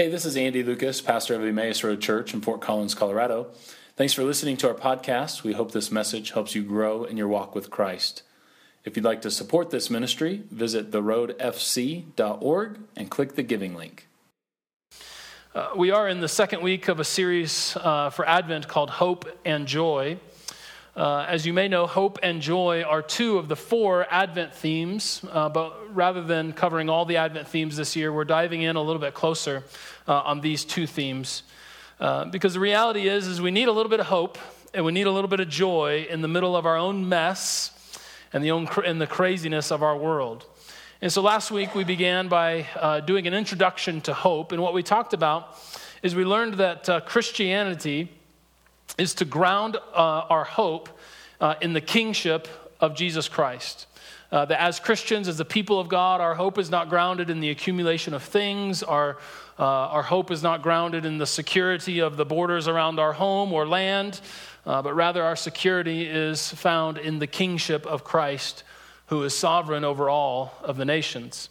Hey, this is Andy Lucas, pastor of the Emmaus Road Church in Fort Collins, Colorado. Thanks for listening to our podcast. We hope this message helps you grow in your walk with Christ. If you'd like to support this ministry, visit theroadfc.org and click the giving link. Uh, we are in the second week of a series uh, for Advent called Hope and Joy. Uh, as you may know, hope and joy are two of the four Advent themes, uh, but rather than covering all the Advent themes this year, we're diving in a little bit closer uh, on these two themes. Uh, because the reality is, is we need a little bit of hope and we need a little bit of joy in the middle of our own mess and the, own, and the craziness of our world. And so last week we began by uh, doing an introduction to hope, and what we talked about is we learned that uh, Christianity is to ground uh, our hope uh, in the kingship of Jesus Christ. Uh, that as Christians, as the people of God, our hope is not grounded in the accumulation of things. Our, uh, our hope is not grounded in the security of the borders around our home or land, uh, but rather our security is found in the kingship of Christ, who is sovereign over all of the nations.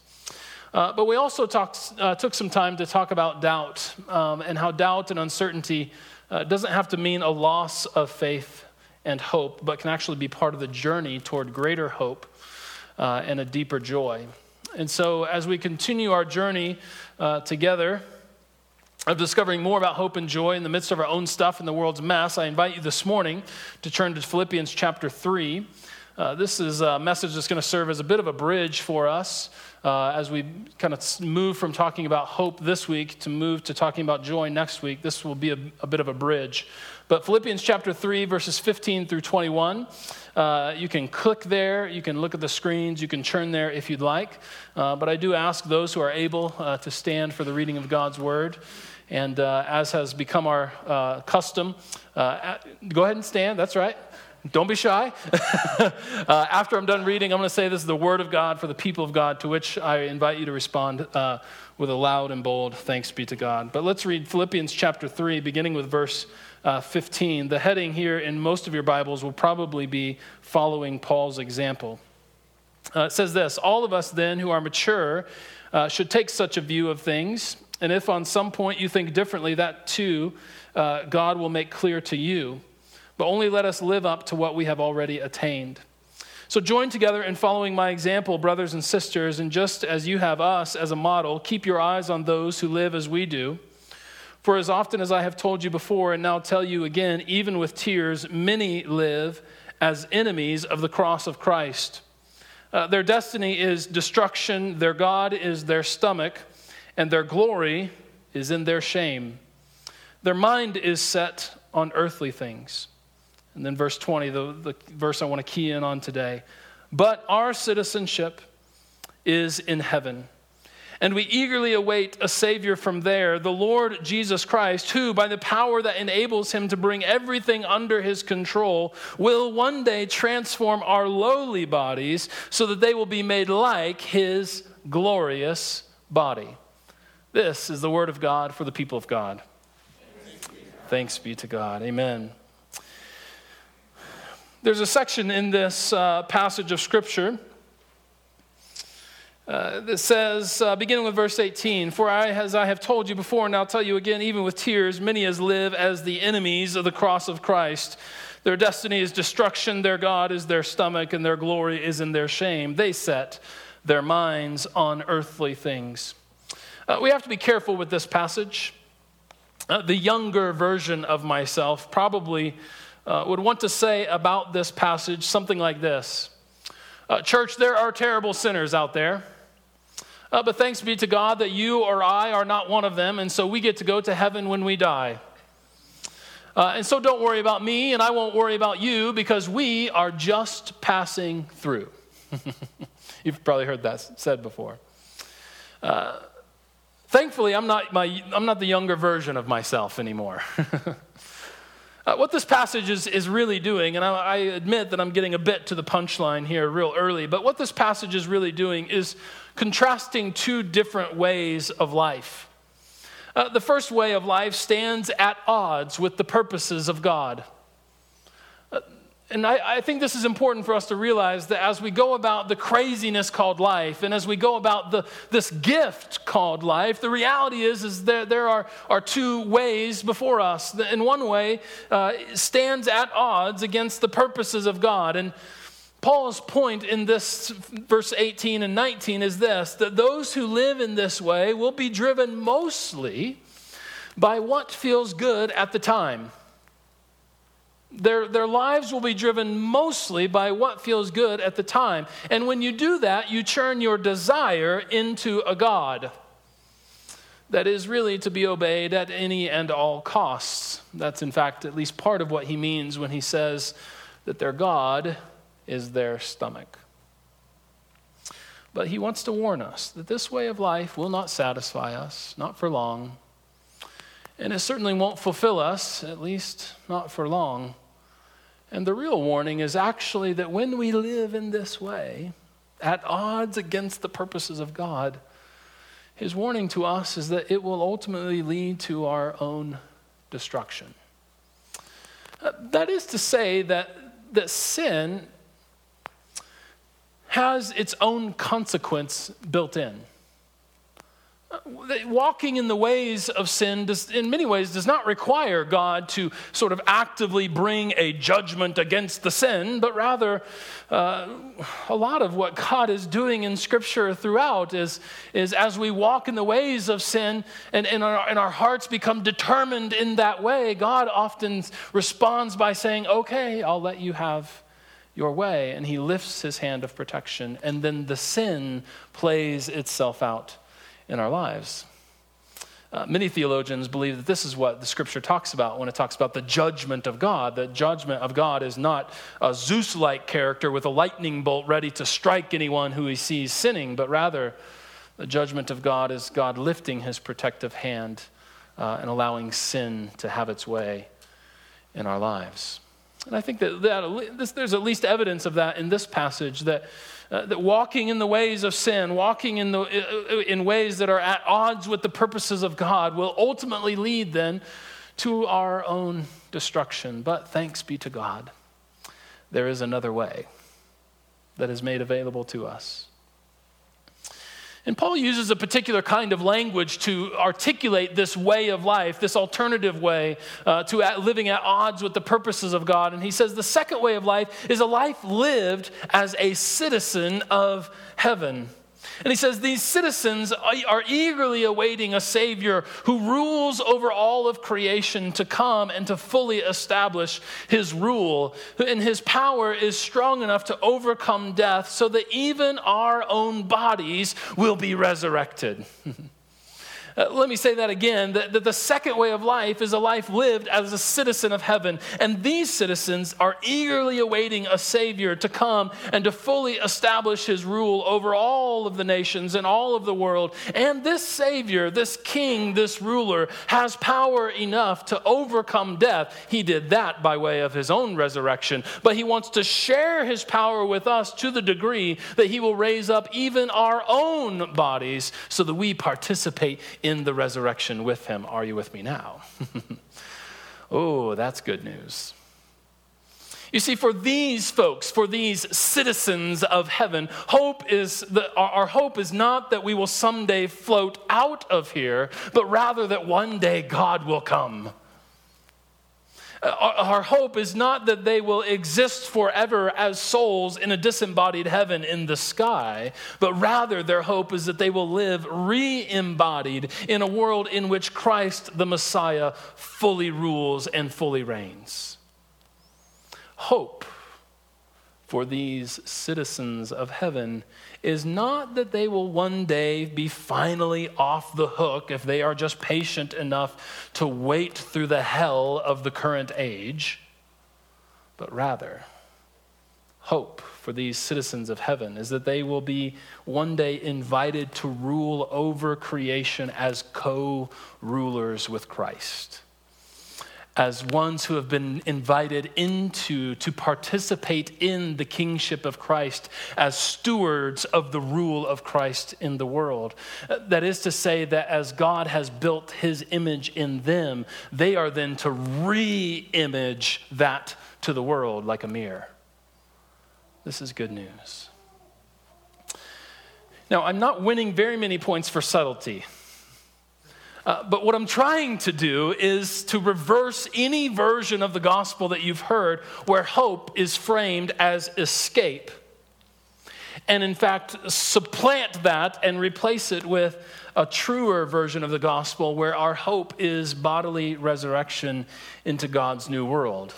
Uh, but we also talked, uh, took some time to talk about doubt um, and how doubt and uncertainty uh, doesn't have to mean a loss of faith and hope, but can actually be part of the journey toward greater hope uh, and a deeper joy. And so, as we continue our journey uh, together of discovering more about hope and joy in the midst of our own stuff and the world's mess, I invite you this morning to turn to Philippians chapter 3. Uh, this is a message that's going to serve as a bit of a bridge for us uh, as we kind of move from talking about hope this week to move to talking about joy next week. This will be a, a bit of a bridge. But Philippians chapter 3, verses 15 through 21, uh, you can click there, you can look at the screens, you can turn there if you'd like. Uh, but I do ask those who are able uh, to stand for the reading of God's word. And uh, as has become our uh, custom, go ahead and stand, that's right. Don't be shy. uh, after I'm done reading, I'm going to say this is the word of God for the people of God, to which I invite you to respond uh, with a loud and bold thanks be to God. But let's read Philippians chapter 3, beginning with verse uh, 15. The heading here in most of your Bibles will probably be following Paul's example. Uh, it says this All of us then who are mature uh, should take such a view of things. And if on some point you think differently, that too uh, God will make clear to you but only let us live up to what we have already attained. So join together in following my example, brothers and sisters, and just as you have us as a model, keep your eyes on those who live as we do. For as often as I have told you before, and now tell you again, even with tears, many live as enemies of the cross of Christ. Uh, their destiny is destruction, their God is their stomach, and their glory is in their shame. Their mind is set on earthly things. And then verse 20, the, the verse I want to key in on today. But our citizenship is in heaven. And we eagerly await a Savior from there, the Lord Jesus Christ, who, by the power that enables him to bring everything under his control, will one day transform our lowly bodies so that they will be made like his glorious body. This is the word of God for the people of God. Thanks be to God. Amen. There's a section in this uh, passage of Scripture uh, that says, uh, beginning with verse 18, For I, as I have told you before, and I'll tell you again, even with tears, many as live as the enemies of the cross of Christ. Their destiny is destruction, their God is their stomach, and their glory is in their shame. They set their minds on earthly things. Uh, we have to be careful with this passage. Uh, the younger version of myself probably uh, would want to say about this passage something like this uh, Church, there are terrible sinners out there. Uh, but thanks be to God that you or I are not one of them, and so we get to go to heaven when we die. Uh, and so don't worry about me, and I won't worry about you because we are just passing through. You've probably heard that said before. Uh, thankfully, I'm not, my, I'm not the younger version of myself anymore. Uh, what this passage is, is really doing, and I, I admit that I'm getting a bit to the punchline here real early, but what this passage is really doing is contrasting two different ways of life. Uh, the first way of life stands at odds with the purposes of God. And I, I, think this is important for us to realize that as we go about the craziness called life and as we go about the, this gift called life, the reality is, is there, there are, are two ways before us. In one way, uh, stands at odds against the purposes of God. And Paul's point in this verse 18 and 19 is this that those who live in this way will be driven mostly by what feels good at the time. Their, their lives will be driven mostly by what feels good at the time. And when you do that, you turn your desire into a God that is really to be obeyed at any and all costs. That's, in fact, at least part of what he means when he says that their God is their stomach. But he wants to warn us that this way of life will not satisfy us, not for long. And it certainly won't fulfill us, at least not for long. And the real warning is actually that when we live in this way, at odds against the purposes of God, his warning to us is that it will ultimately lead to our own destruction. Uh, that is to say, that, that sin has its own consequence built in walking in the ways of sin does, in many ways does not require God to sort of actively bring a judgment against the sin, but rather uh, a lot of what God is doing in Scripture throughout is, is as we walk in the ways of sin and, and, our, and our hearts become determined in that way, God often responds by saying, Okay, I'll let you have your way. And He lifts His hand of protection, and then the sin plays itself out in our lives. Uh, many theologians believe that this is what the scripture talks about when it talks about the judgment of God. The judgment of God is not a Zeus like character with a lightning bolt ready to strike anyone who he sees sinning, but rather the judgment of God is God lifting his protective hand uh, and allowing sin to have its way in our lives. And I think that, that this, there's at least evidence of that in this passage that uh, that walking in the ways of sin, walking in, the, uh, in ways that are at odds with the purposes of God, will ultimately lead then to our own destruction. But thanks be to God, there is another way that is made available to us. And Paul uses a particular kind of language to articulate this way of life, this alternative way uh, to at, living at odds with the purposes of God. And he says the second way of life is a life lived as a citizen of heaven. And he says these citizens are eagerly awaiting a Savior who rules over all of creation to come and to fully establish his rule. And his power is strong enough to overcome death so that even our own bodies will be resurrected. Uh, let me say that again that, that the second way of life is a life lived as a citizen of heaven. And these citizens are eagerly awaiting a Savior to come and to fully establish his rule over all of the nations and all of the world. And this Savior, this King, this ruler, has power enough to overcome death. He did that by way of his own resurrection, but he wants to share his power with us to the degree that he will raise up even our own bodies so that we participate in in the resurrection with him. Are you with me now? oh, that's good news. You see, for these folks, for these citizens of heaven, hope is the, our, hope is not that we will someday float out of here, but rather that one day God will come our hope is not that they will exist forever as souls in a disembodied heaven in the sky, but rather their hope is that they will live re embodied in a world in which Christ the Messiah fully rules and fully reigns. Hope for these citizens of heaven is not that they will one day be finally off the hook if they are just patient enough to wait through the hell of the current age, but rather, hope for these citizens of heaven is that they will be one day invited to rule over creation as co rulers with Christ as ones who have been invited into to participate in the kingship of Christ as stewards of the rule of Christ in the world. Uh, that is to say, that as God has built his image in them, they are then to re image that to the world like a mirror. This is good news. Now, I'm not winning very many points for subtlety. Uh, but what I'm trying to do is to reverse any version of the gospel that you've heard where hope is framed as escape. And in fact, supplant that and replace it with a truer version of the gospel where our hope is bodily resurrection into God's new world,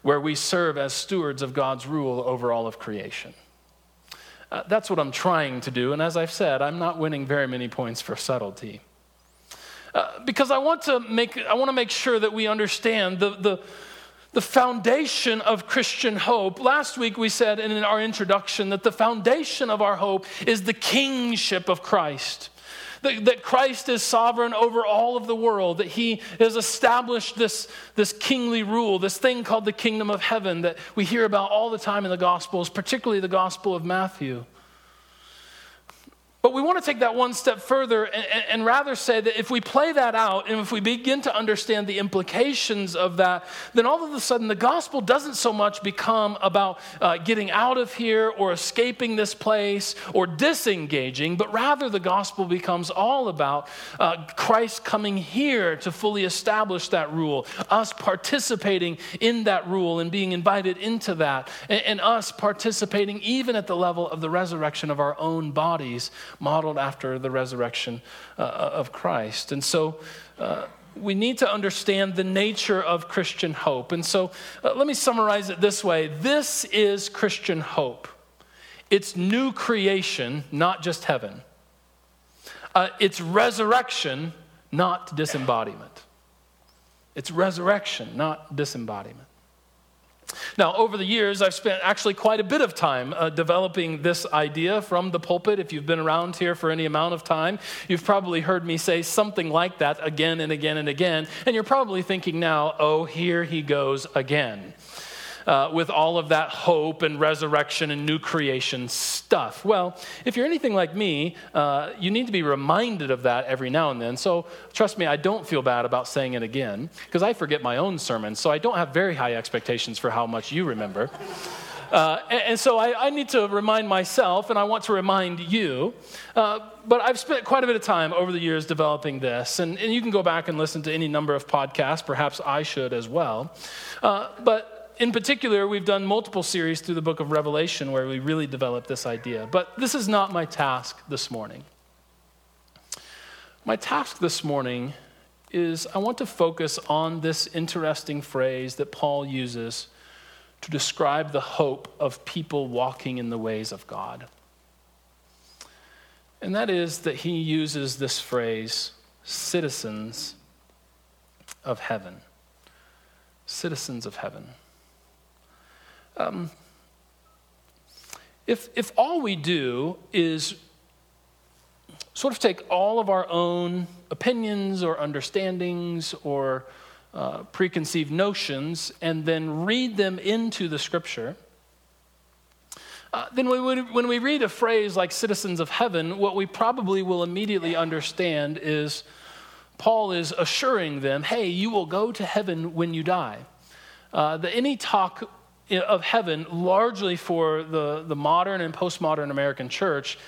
where we serve as stewards of God's rule over all of creation. Uh, that's what I'm trying to do. And as I've said, I'm not winning very many points for subtlety. Uh, because I want to make, I want to make sure that we understand the, the, the foundation of Christian hope. Last week we said in our introduction that the foundation of our hope is the kingship of Christ. That, that Christ is sovereign over all of the world, that he has established this, this kingly rule, this thing called the kingdom of heaven that we hear about all the time in the Gospels, particularly the Gospel of Matthew. But we want to take that one step further and, and, rather say that if we play that out and if we begin to understand the implications of that, then all of a sudden the gospel doesn't so much become about uh, getting out of here or escaping this place or disengaging, but rather the gospel becomes all about uh, Christ coming here to fully establish that rule, us participating in that rule and being invited into that, and, and us participating even at the level of the resurrection of our own bodies modeled after the resurrection uh, of Christ. And so, uh, we need to understand the nature of Christian hope. And so, uh, let me summarize it this way this is Christian hope it's new creation, not just heaven, uh, it's resurrection, not disembodiment. It's resurrection, not disembodiment. Now, over the years, I've spent actually quite a bit of time uh, developing this idea from the pulpit. If you've been around here for any amount of time, you've probably heard me say something like that again and again and again. And you're probably thinking now, oh, here he goes again uh, with all of that hope and resurrection and new creation stuff? Well, if you're anything like me, uh, you need to be reminded of that every now and then. So trust me, I don't feel bad about saying it again because I forget my own sermons, so I don't have very high expectations for how much you remember. Uh, and, and, so I, I, need to remind myself, and I want to remind you. Uh, but I've spent quite a bit of time over the years developing this, and, and, you can go back and listen to any number of podcasts. Perhaps I should as well. Uh, but in particular, we've done multiple series through the book of Revelation where we really develop this idea. But this is not my task this morning. My task this morning is I want to focus on this interesting phrase that Paul uses to describe the hope of people walking in the ways of God. And that is that he uses this phrase, citizens of heaven. Citizens of heaven. Um, if, if all we do is sort of take all of our own opinions or understandings or uh, preconceived notions and then read them into the scripture, uh, then when, when we read a phrase like citizens of heaven, what we probably will immediately understand is Paul is assuring them, hey, you will go to heaven when you die. Uh, any talk of heaven, largely for the, the modern and postmodern American church,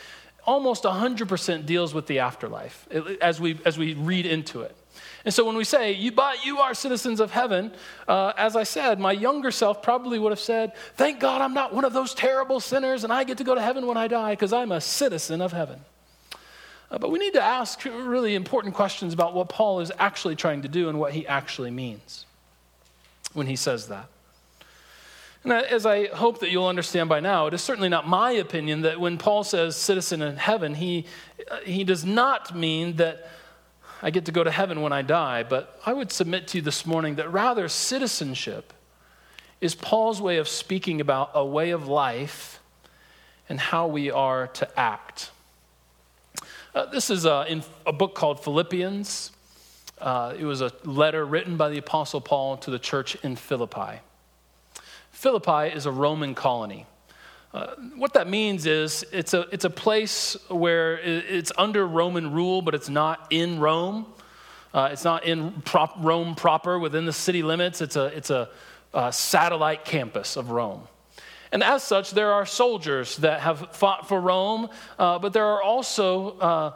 almost 100% deals with the afterlife as we, as we read into it. And so when we say, you, but you are citizens of heaven, uh, as I said, my younger self probably would have said, thank God I'm not one of those terrible sinners and I get to go to heaven when I die because I'm a citizen of heaven. Uh, but we need to ask really important questions about what Paul is actually trying to do and what he actually means when he says that. And as I hope that you'll understand by now, it is certainly not my opinion that when Paul says citizen in heaven, he, uh, he does not mean that I get to go to heaven when I die. But I would submit to you this morning that rather citizenship is Paul's way of speaking about a way of life and how we are to act. Uh, this is uh, in a book called Philippians. Uh, it was a letter written by the Apostle Paul to the church in Philippi. Philippi is a Roman colony. Uh, what that means is it's a, it's a place where it's under Roman rule, but it's not in Rome. Uh, it's not in prop, Rome proper within the city limits. It's a, it's a, satellite campus of Rome. And as such, there are soldiers that have fought for Rome, uh, but there are also uh,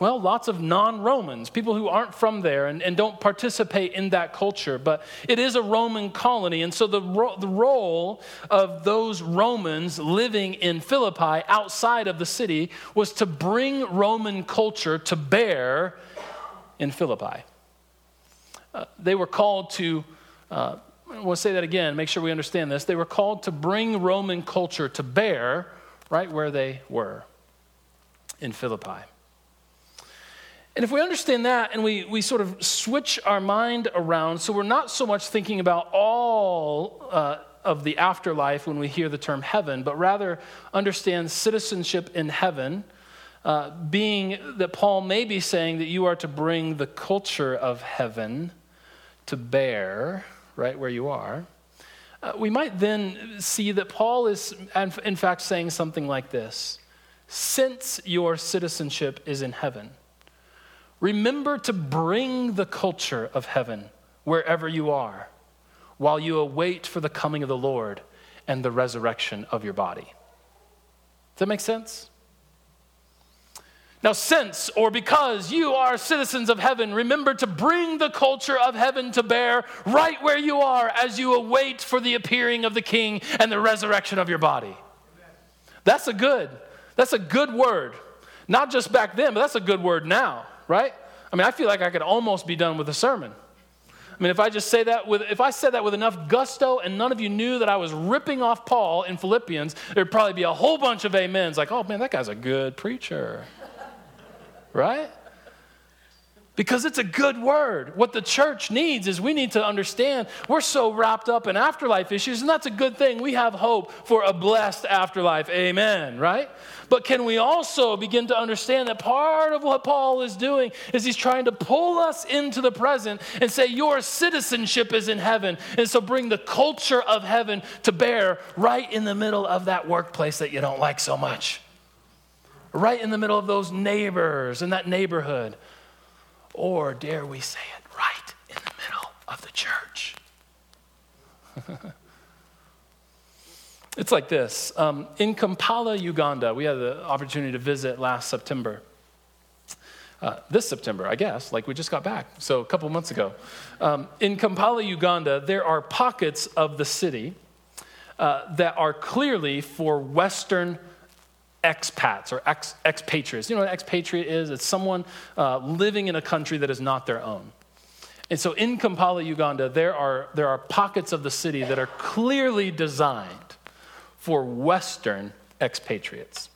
well, lots of non Romans, people who aren't from there and, and don't participate in that culture. But it is a Roman colony. And so the, ro- the role of those Romans living in Philippi outside of the city was to bring Roman culture to bear in Philippi. Uh, they were called to, uh, we'll say that again, make sure we understand this. They were called to bring Roman culture to bear right where they were in Philippi. And if we understand that and we, we sort of switch our mind around, so we're not so much thinking about all uh, of the afterlife when we hear the term heaven, but rather understand citizenship in heaven, uh, being that Paul may be saying that you are to bring the culture of heaven to bear right where you are. Uh, we might then see that Paul is, in fact, saying something like this Since your citizenship is in heaven, Remember to bring the culture of heaven wherever you are while you await for the coming of the Lord and the resurrection of your body. Does that make sense? Now, since or because you are citizens of heaven, remember to bring the culture of heaven to bear right where you are as you await for the appearing of the King and the resurrection of your body. That's a good, that's a good word. Not just back then, but that's a good word now right? I mean, I feel like I could almost be done with a sermon. I mean, if I just say that with, if I said that with enough gusto and none of you knew that I was ripping off Paul in Philippians, there'd probably be a whole bunch of amens like, oh man, that guy's a good preacher. right? Because it's a good word. What the church needs is we need to understand we're so wrapped up in afterlife issues, and that's a good thing. We have hope for a blessed afterlife. Amen, right? But can we also begin to understand that part of what Paul is doing is he's trying to pull us into the present and say, Your citizenship is in heaven. And so bring the culture of heaven to bear right in the middle of that workplace that you don't like so much, right in the middle of those neighbors in that neighborhood or dare we say it, right in the middle of the church. it's like this um, In Kampala, Uganda, we had the opportunity to visit last September. Uh, this September, I guess, like we just got back, so a couple months ago. Um, in Kampala, Uganda, there are pockets of the city uh, that are clearly for Western expats or ex- expatriates. You know what an expatriate is? It's someone uh, living in a country that is not their own. And so in Kampala, Uganda, there are, there are pockets of the city that are clearly designed for Western expatriates.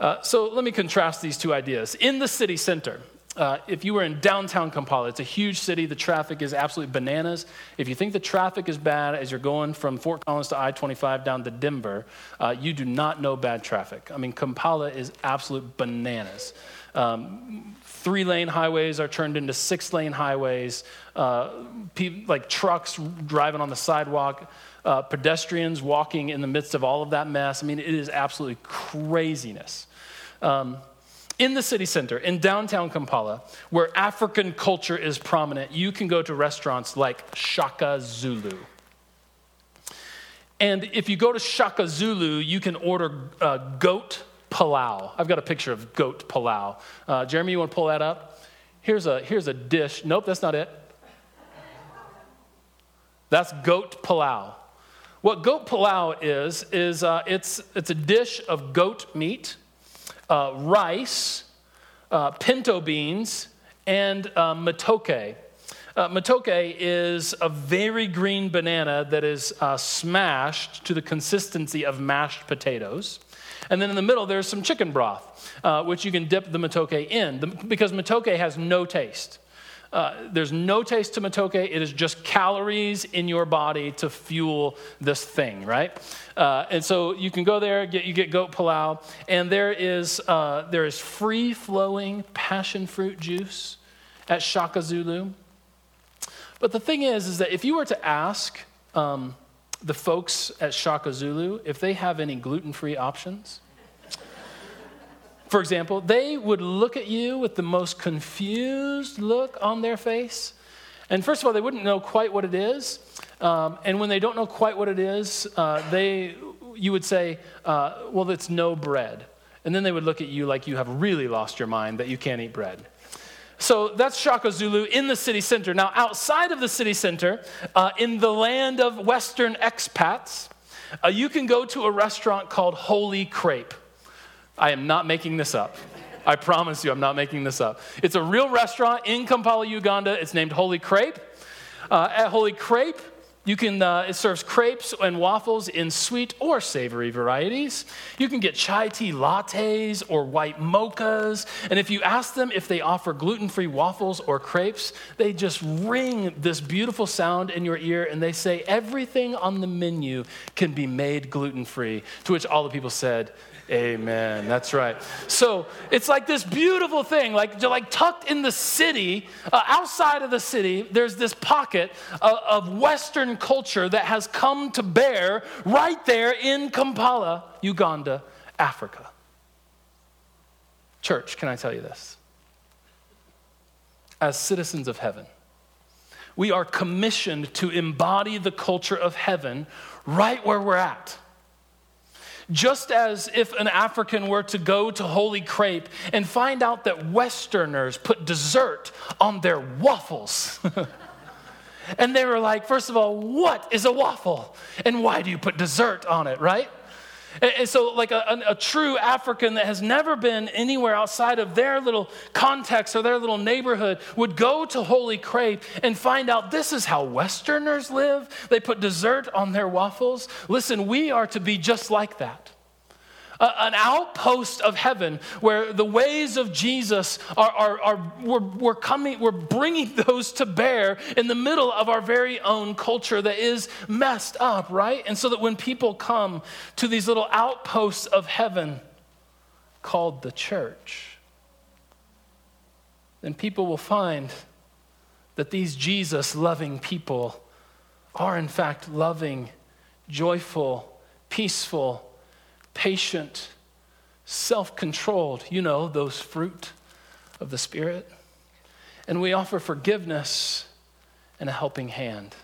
Uh, so let me contrast these two ideas. In the city center, uh, if you were in downtown Kampala, it's a huge city. The traffic is absolutely bananas. If you think the traffic is bad as you're going from Fort Collins to I 25 down to Denver, uh, you do not know bad traffic. I mean, Kampala is absolute bananas. Um, three lane highways are turned into six lane highways, uh, people, like trucks driving on the sidewalk, uh, pedestrians walking in the midst of all of that mess. I mean, it is absolutely craziness. Um, in the city center, in downtown Kampala, where African culture is prominent, you can go to restaurants like Shaka Zulu. And if you go to Shaka Zulu, you can order uh, goat palau. I've got a picture of goat palau. Uh, Jeremy, you want to pull that up? Here's a, here's a dish. Nope, that's not it. That's goat palau. What goat palau is, is uh, it's, it's a dish of goat meat uh, rice, uh, pinto beans, and uh, matoke. Uh, matoke is a very green banana that is uh, smashed to the consistency of mashed potatoes. And then in the middle, there's some chicken broth, uh, which you can dip the matoke in the, because matoke has no taste. Uh, there's no taste to matoke. It is just calories in your body to fuel this thing, right? Uh, and so you can go there, get, you get goat palau, and there is, uh, there is free flowing passion fruit juice at Shaka Zulu. But the thing is, is that if you were to ask um, the folks at Shaka Zulu if they have any gluten free options, for example, they would look at you with the most confused look on their face. And first of all, they wouldn't know quite what it is. Um, and when they don't know quite what it is, uh, they, you would say, uh, well, it's no bread. And then they would look at you like you have really lost your mind that you can't eat bread. So that's Shaka Zulu in the city center. Now, outside of the city center, uh, in the land of Western expats, uh, you can go to a restaurant called Holy Crepe. I am not making this up. I promise you, I'm not making this up. It's a real restaurant in Kampala, Uganda. It's named Holy Crepe. Uh, at Holy Crepe, you can, uh, it serves crepes and waffles in sweet or savory varieties. You can get chai tea lattes or white mochas. And if you ask them if they offer gluten free waffles or crepes, they just ring this beautiful sound in your ear and they say, everything on the menu can be made gluten free. To which all the people said, Amen. That's right. So it's like this beautiful thing, like, like tucked in the city, uh, outside of the city, there's this pocket of, of Western culture that has come to bear right there in Kampala, Uganda, Africa. Church, can I tell you this? As citizens of heaven, we are commissioned to embody the culture of heaven right where we're at. Just as if an African were to go to Holy Crepe and find out that Westerners put dessert on their waffles. and they were like, first of all, what is a waffle? And why do you put dessert on it, right? And so, like a, a, true African that has never been anywhere outside of their little context or their little neighborhood would go to Holy Crepe and find out this is how Westerners live. They put dessert on their waffles. Listen, we are to be just like that an outpost of heaven where the ways of Jesus are, are, are we're, we're, coming, we're bringing those to bear in the middle of our very own culture that is messed up, right? And so that when people come to these little outposts of heaven called the church, then people will find that these Jesus loving people are, in fact, loving, joyful, peaceful, patient, self controlled. You know, those fruit of the Spirit. And we offer forgiveness and a helping hand.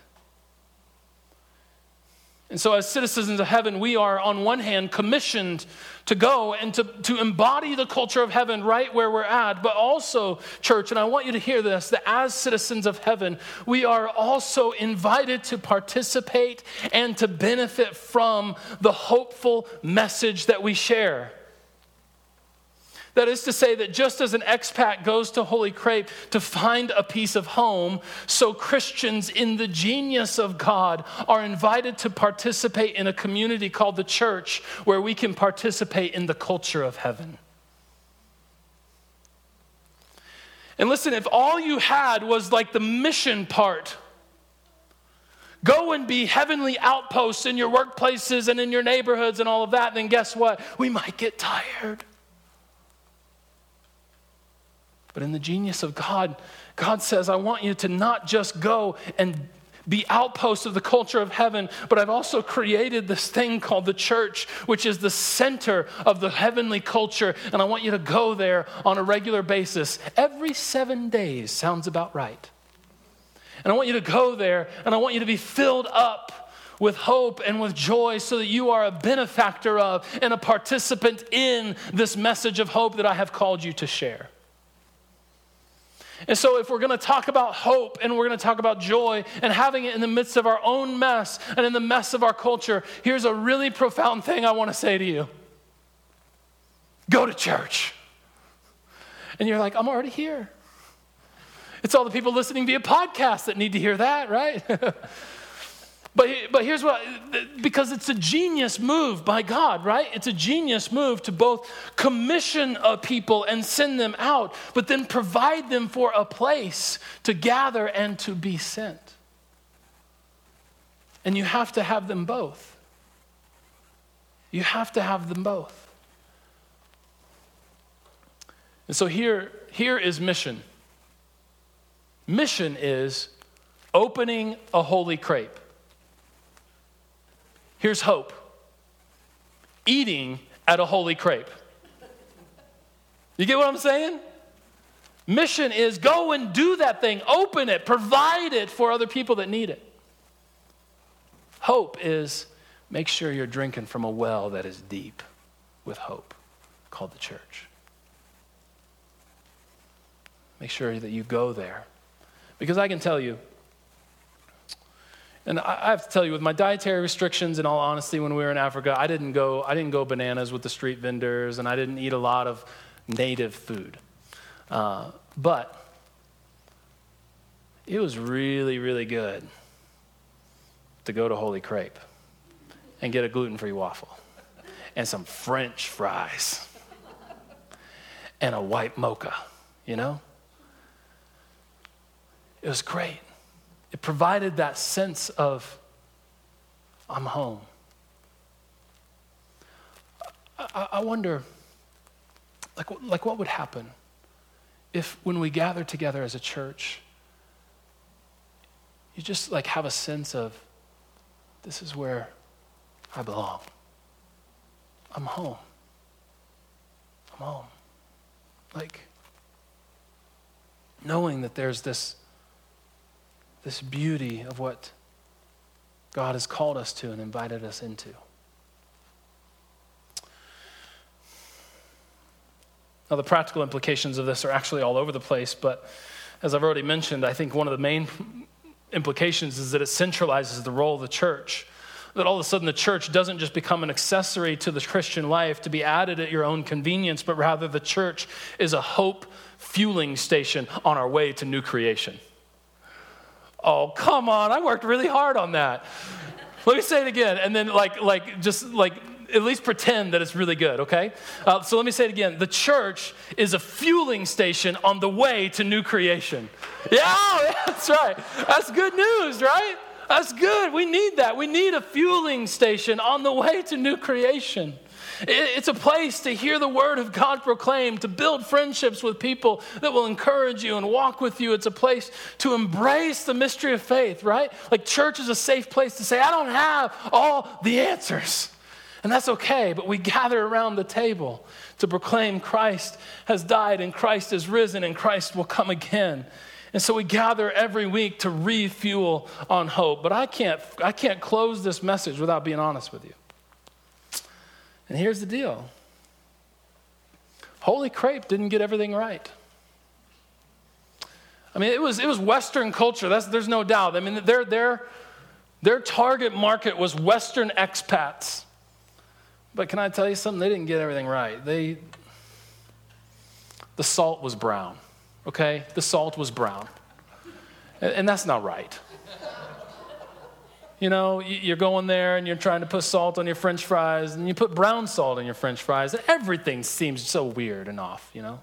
And so, as citizens of heaven, we are, on one hand, commissioned to go and to, to embody the culture of heaven right where we're at. But also, church, and I want you to hear this that as citizens of heaven, we are also invited to participate and to benefit from the hopeful message that we share. That is to say, that just as an expat goes to Holy Crepe to find a piece of home, so Christians in the genius of God are invited to participate in a community called the church where we can participate in the culture of heaven. And listen, if all you had was like the mission part, go and be heavenly outposts in your workplaces and in your neighborhoods and all of that, then guess what? We might get tired. But in the genius of God, God says, I want you to not just go and be outposts of the culture of heaven, but I've also created this thing called the church, which is the center of the heavenly culture. And I want you to go there on a regular basis. Every seven days sounds about right. And I want you to go there and I want you to be filled up with hope and with joy so that you are a benefactor of and a participant in this message of hope that I have called you to share. And so, if we're going to talk about hope and we're going to talk about joy and having it in the midst of our own mess and in the mess of our culture, here's a really profound thing I want to say to you go to church. And you're like, I'm already here. It's all the people listening via podcast that need to hear that, right? But, but here's what, because it's a genius move by God, right? It's a genius move to both commission a people and send them out, but then provide them for a place to gather and to be sent. And you have to have them both. You have to have them both. And so here, here is mission. Mission is opening a holy crepe. Here's hope eating at a holy crepe. You get what I'm saying? Mission is go and do that thing, open it, provide it for other people that need it. Hope is make sure you're drinking from a well that is deep with hope, called the church. Make sure that you go there. Because I can tell you, and I have to tell you, with my dietary restrictions, in all honesty, when we were in Africa, I didn't go, I didn't go bananas with the street vendors, and I didn't eat a lot of native food. Uh, but it was really, really good to go to Holy Crepe and get a gluten free waffle and some French fries and a white mocha, you know? It was great. It provided that sense of, I'm home. I, I wonder, like, like, what would happen if, when we gather together as a church, you just like have a sense of, this is where I belong. I'm home. I'm home. Like, knowing that there's this this beauty of what God has called us to and invited us into. Now, the practical implications of this are actually all over the place, but as I've already mentioned, I think one of the main implications is that it centralizes the role of the church. That all of a sudden the church doesn't just become an accessory to the Christian life to be added at your own convenience, but rather the church is a hope fueling station on our way to new creation. Oh, come on. I worked really hard on that. Let me say it again. And then, like, like just like, at least pretend that it's really good, okay? Uh, so let me say it again. The church is a fueling station on the way to new creation. Yeah, that's right. That's good news, right? That's good. We need that. We need a fueling station on the way to new creation. It's a place to hear the word of God proclaimed, to build friendships with people that will encourage you and walk with you. It's a place to embrace the mystery of faith, right? Like church is a safe place to say, I don't have all the answers. And that's okay, but we gather around the table to proclaim Christ has died and Christ is risen and Christ will come again. And so we gather every week to refuel on hope. But I can't, I can't close this message without being honest with you. And here's the deal Holy Crepe didn't get everything right. I mean, it was, it was Western culture, That's, there's no doubt. I mean, their, their, their target market was Western expats. But can I tell you something? They didn't get everything right. They, the salt was brown, okay? The salt was brown. And, and that's not right. You know, you're going there and you're trying to put salt on your french fries and you put brown salt on your french fries. And everything seems so weird and off, you know?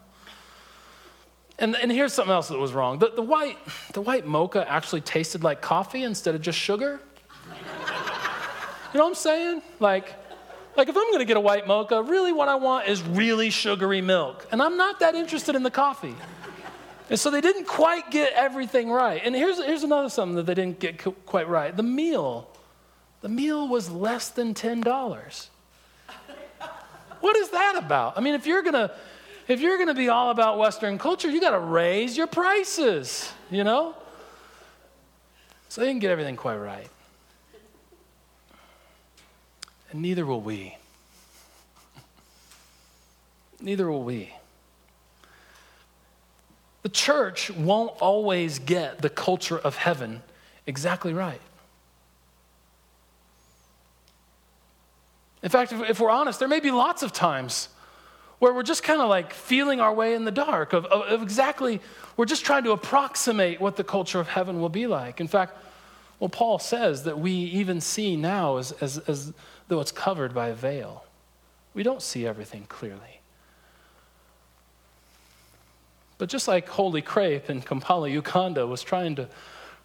And, and here's something else that was wrong. The, the, white, the white mocha actually tasted like coffee instead of just sugar. You know what I'm saying? Like, like if I'm going to get a white mocha, really what I want is really sugary milk. And I'm not that interested in the coffee. And so they didn't quite get everything right. And here's, here's another something that they didn't get quite right the meal. The meal was less than $10. What is that about? I mean, if you're gonna if you're gonna be all about Western culture, you gotta raise your prices, you know? So they didn't get everything quite right. And neither will we. Neither will we. The church won't always get the culture of heaven exactly right. In fact, if, we're honest, there may be lots of times where we're just kind of like feeling our way in the dark of, of, of, exactly, we're just trying to approximate what the culture of heaven will be like. In fact, well, Paul says that we even see now as, as, as though it's covered by a veil. We don't see everything clearly. But just like Holy Crepe in Kampala, Uganda was trying to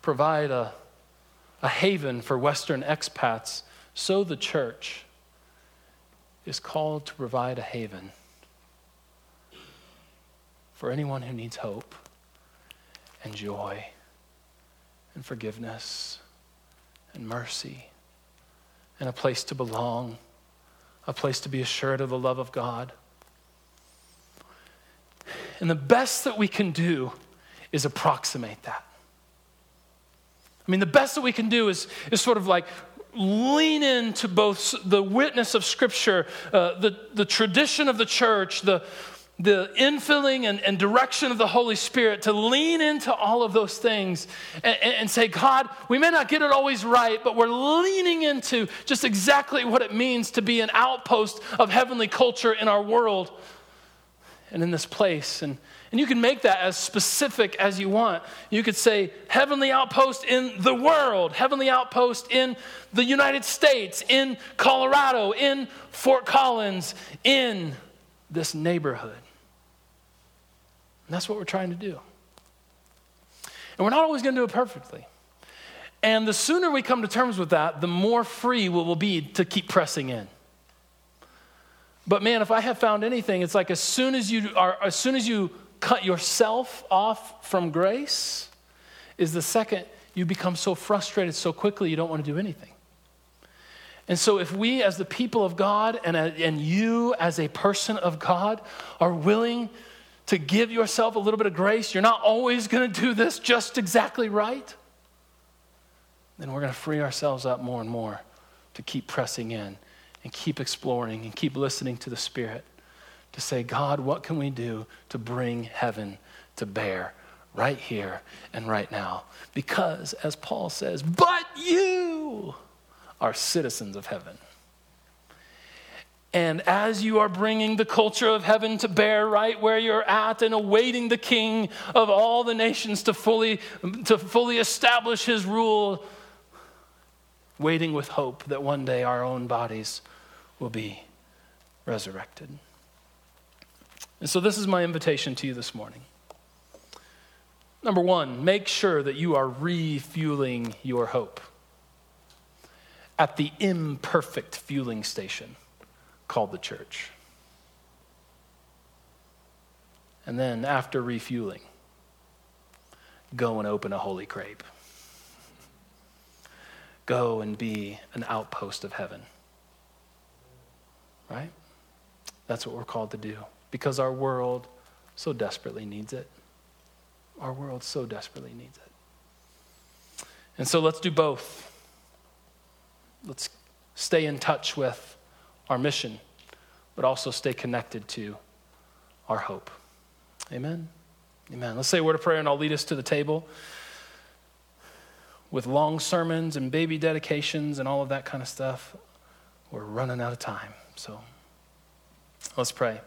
provide a, a haven for Western expats, so the church is called to provide a haven for anyone who needs hope and joy and forgiveness and mercy and a place to belong, a place to be assured of the love of God. And the best that we can do is approximate that. I mean, the best that we can do is, is sort of like lean into both the witness of Scripture, uh, the, the tradition of the church, the, the infilling and, and, direction of the Holy Spirit, to lean into all of those things and, and say, God, we may not get it always right, but we're leaning into just exactly what it means to be an outpost of heavenly culture in our world and in this place. And, and you can make that as specific as you want. You could say, heavenly outpost in the world, heavenly outpost in the United States, in Colorado, in Fort Collins, in this neighborhood. And that's what we're trying to do. And we're not always going to do it perfectly. And the sooner we come to terms with that, the more free we will be to keep pressing in. But man, if I have found anything, it's like as soon as you are, as soon as you cut yourself off from grace, is the second you become so frustrated so quickly you don't want to do anything. And so, if we, as the people of God, and, uh, and you, as a person of God, are willing to give yourself a little bit of grace, you're not always going to do this just exactly right, then we're going to free ourselves up more and more to keep pressing in and keep exploring and keep listening to the Spirit to say, God, what can we do to bring heaven to bear right here and right now? Because, as Paul says, but you are citizens of heaven. And as you are bringing the culture of heaven to bear right where you're at and awaiting the king of all the nations to fully, to fully establish his rule, waiting with hope that one day our own bodies will be resurrected. And so, this is my invitation to you this morning. Number one, make sure that you are refueling your hope at the imperfect fueling station called the church. And then, after refueling, go and open a holy crepe. Go and be an outpost of heaven right? That's what we're called to do because our world so desperately needs it. Our world so desperately needs it. And so let's do both. Let's stay in touch with our mission, but also stay connected to our hope. Amen. Amen. Let's say a word of prayer and I'll lead us to the table with long sermons and baby dedications and all of that kind of stuff. We're running out of time. So let's pray.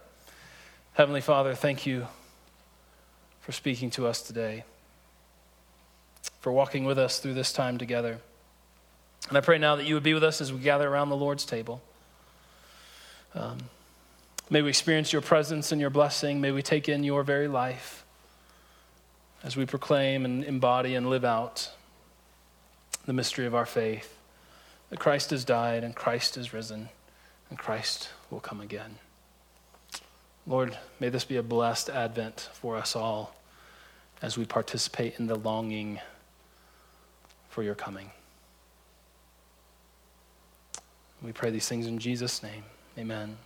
Heavenly Father, thank you for speaking to us today, for walking with us through this time together. And I pray now that you would be with us as we gather around the Lord's table. Um, may we experience your presence and your blessing. May we take in your very life as we proclaim and embody and live out the mystery of our faith that Christ has died and Christ is risen and Christ will come again. Lord, may this be a blessed Advent for us all as we participate in the longing for your coming. We pray these things in Jesus' name. Amen.